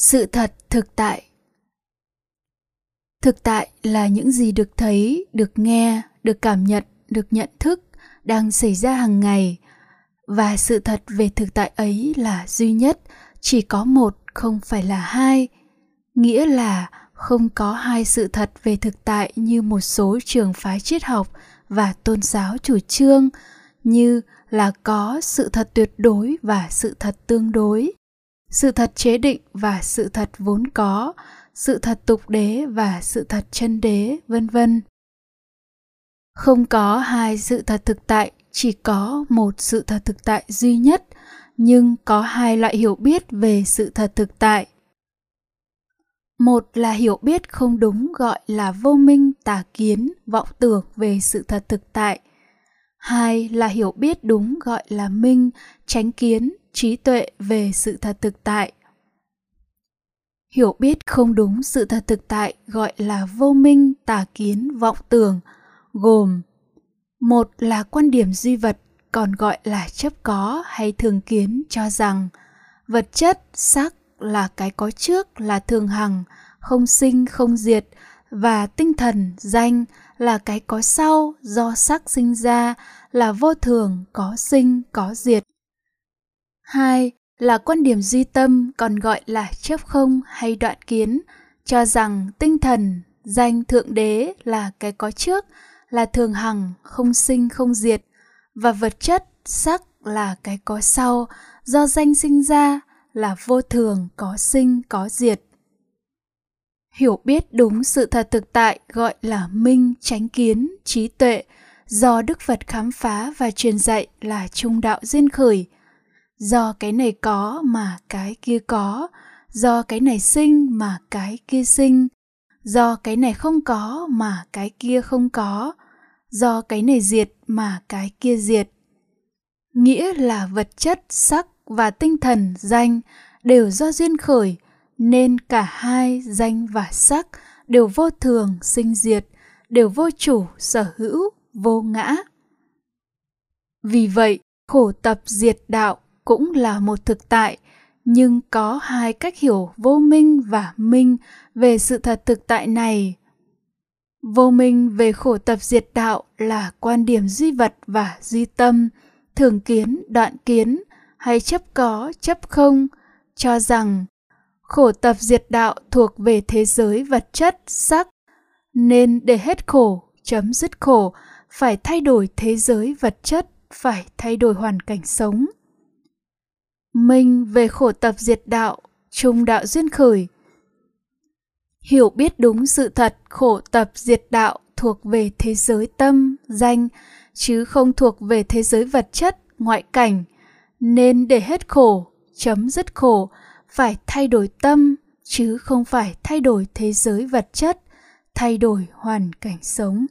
sự thật thực tại. Thực tại là những gì được thấy, được nghe, được cảm nhận, được nhận thức đang xảy ra hàng ngày. Và sự thật về thực tại ấy là duy nhất, chỉ có một, không phải là hai. Nghĩa là không có hai sự thật về thực tại như một số trường phái triết học và tôn giáo chủ trương, như là có sự thật tuyệt đối và sự thật tương đối sự thật chế định và sự thật vốn có, sự thật tục đế và sự thật chân đế, vân vân. Không có hai sự thật thực tại, chỉ có một sự thật thực tại duy nhất, nhưng có hai loại hiểu biết về sự thật thực tại. Một là hiểu biết không đúng gọi là vô minh, tà kiến, vọng tưởng về sự thật thực tại. Hai là hiểu biết đúng gọi là minh tránh kiến trí tuệ về sự thật thực tại. Hiểu biết không đúng sự thật thực tại gọi là vô minh, tà kiến, vọng tưởng, gồm một là quan điểm duy vật, còn gọi là chấp có hay thường kiến cho rằng vật chất, sắc là cái có trước, là thường hằng, không sinh, không diệt, và tinh thần, danh là cái có sau, do sắc sinh ra, là vô thường, có sinh, có diệt hai là quan điểm duy tâm còn gọi là chấp không hay đoạn kiến, cho rằng tinh thần, danh thượng đế là cái có trước, là thường hằng, không sinh, không diệt, và vật chất, sắc là cái có sau, do danh sinh ra là vô thường, có sinh, có diệt. Hiểu biết đúng sự thật thực tại gọi là minh tránh kiến, trí tuệ, do đức phật khám phá và truyền dạy là trung đạo duyên khởi do cái này có mà cái kia có. Do cái này sinh mà cái kia sinh. Do cái này không có mà cái kia không có. Do cái này diệt mà cái kia diệt. Nghĩa là vật chất, sắc và tinh thần, danh đều do duyên khởi, nên cả hai danh và sắc đều vô thường, sinh diệt, đều vô chủ, sở hữu, vô ngã. Vì vậy, khổ tập diệt đạo cũng là một thực tại, nhưng có hai cách hiểu vô minh và minh về sự thật thực tại này. Vô minh về khổ tập diệt đạo là quan điểm duy vật và duy tâm, thường kiến, đoạn kiến, hay chấp có, chấp không, cho rằng khổ tập diệt đạo thuộc về thế giới vật chất, sắc, nên để hết khổ, chấm dứt khổ, phải thay đổi thế giới vật chất, phải thay đổi hoàn cảnh sống minh về khổ tập diệt đạo, trung đạo duyên khởi. Hiểu biết đúng sự thật, khổ tập diệt đạo thuộc về thế giới tâm, danh, chứ không thuộc về thế giới vật chất, ngoại cảnh. Nên để hết khổ, chấm dứt khổ, phải thay đổi tâm, chứ không phải thay đổi thế giới vật chất, thay đổi hoàn cảnh sống.